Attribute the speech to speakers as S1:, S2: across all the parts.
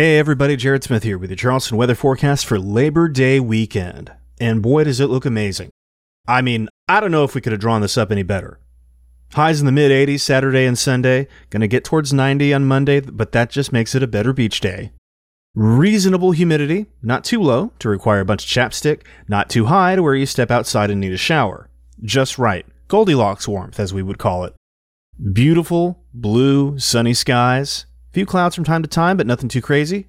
S1: Hey everybody, Jared Smith here with the Charleston weather forecast for Labor Day weekend. And boy, does it look amazing. I mean, I don't know if we could have drawn this up any better. Highs in the mid 80s Saturday and Sunday, gonna get towards 90 on Monday, but that just makes it a better beach day. Reasonable humidity, not too low to require a bunch of chapstick, not too high to where you step outside and need a shower. Just right. Goldilocks warmth, as we would call it. Beautiful, blue, sunny skies, few clouds from time to time, but nothing too crazy.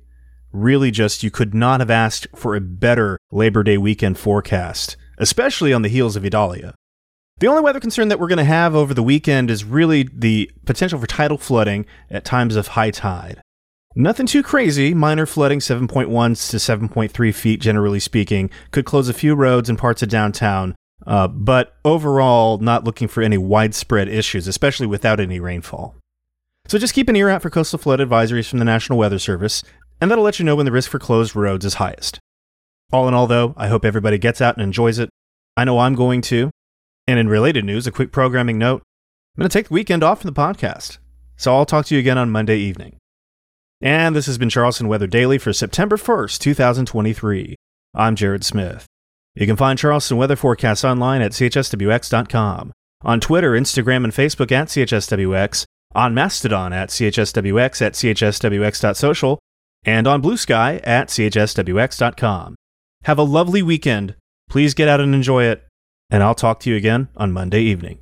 S1: Really, just you could not have asked for a better Labor Day weekend forecast, especially on the heels of Idalia. The only weather concern that we're going to have over the weekend is really the potential for tidal flooding at times of high tide. Nothing too crazy, minor flooding 7.1 to 7.3 feet, generally speaking, could close a few roads in parts of downtown, uh, but overall, not looking for any widespread issues, especially without any rainfall. So just keep an ear out for coastal flood advisories from the National Weather Service, and that'll let you know when the risk for closed roads is highest. All in all, though, I hope everybody gets out and enjoys it. I know I'm going to. And in related news, a quick programming note I'm going to take the weekend off from the podcast. So I'll talk to you again on Monday evening. And this has been Charleston Weather Daily for September 1st, 2023. I'm Jared Smith. You can find Charleston weather forecasts online at chswx.com, on Twitter, Instagram, and Facebook at chswx, on Mastodon at chswx at chswx.social, and on Bluesky at chswx.com. Have a lovely weekend. Please get out and enjoy it, and I'll talk to you again on Monday evening.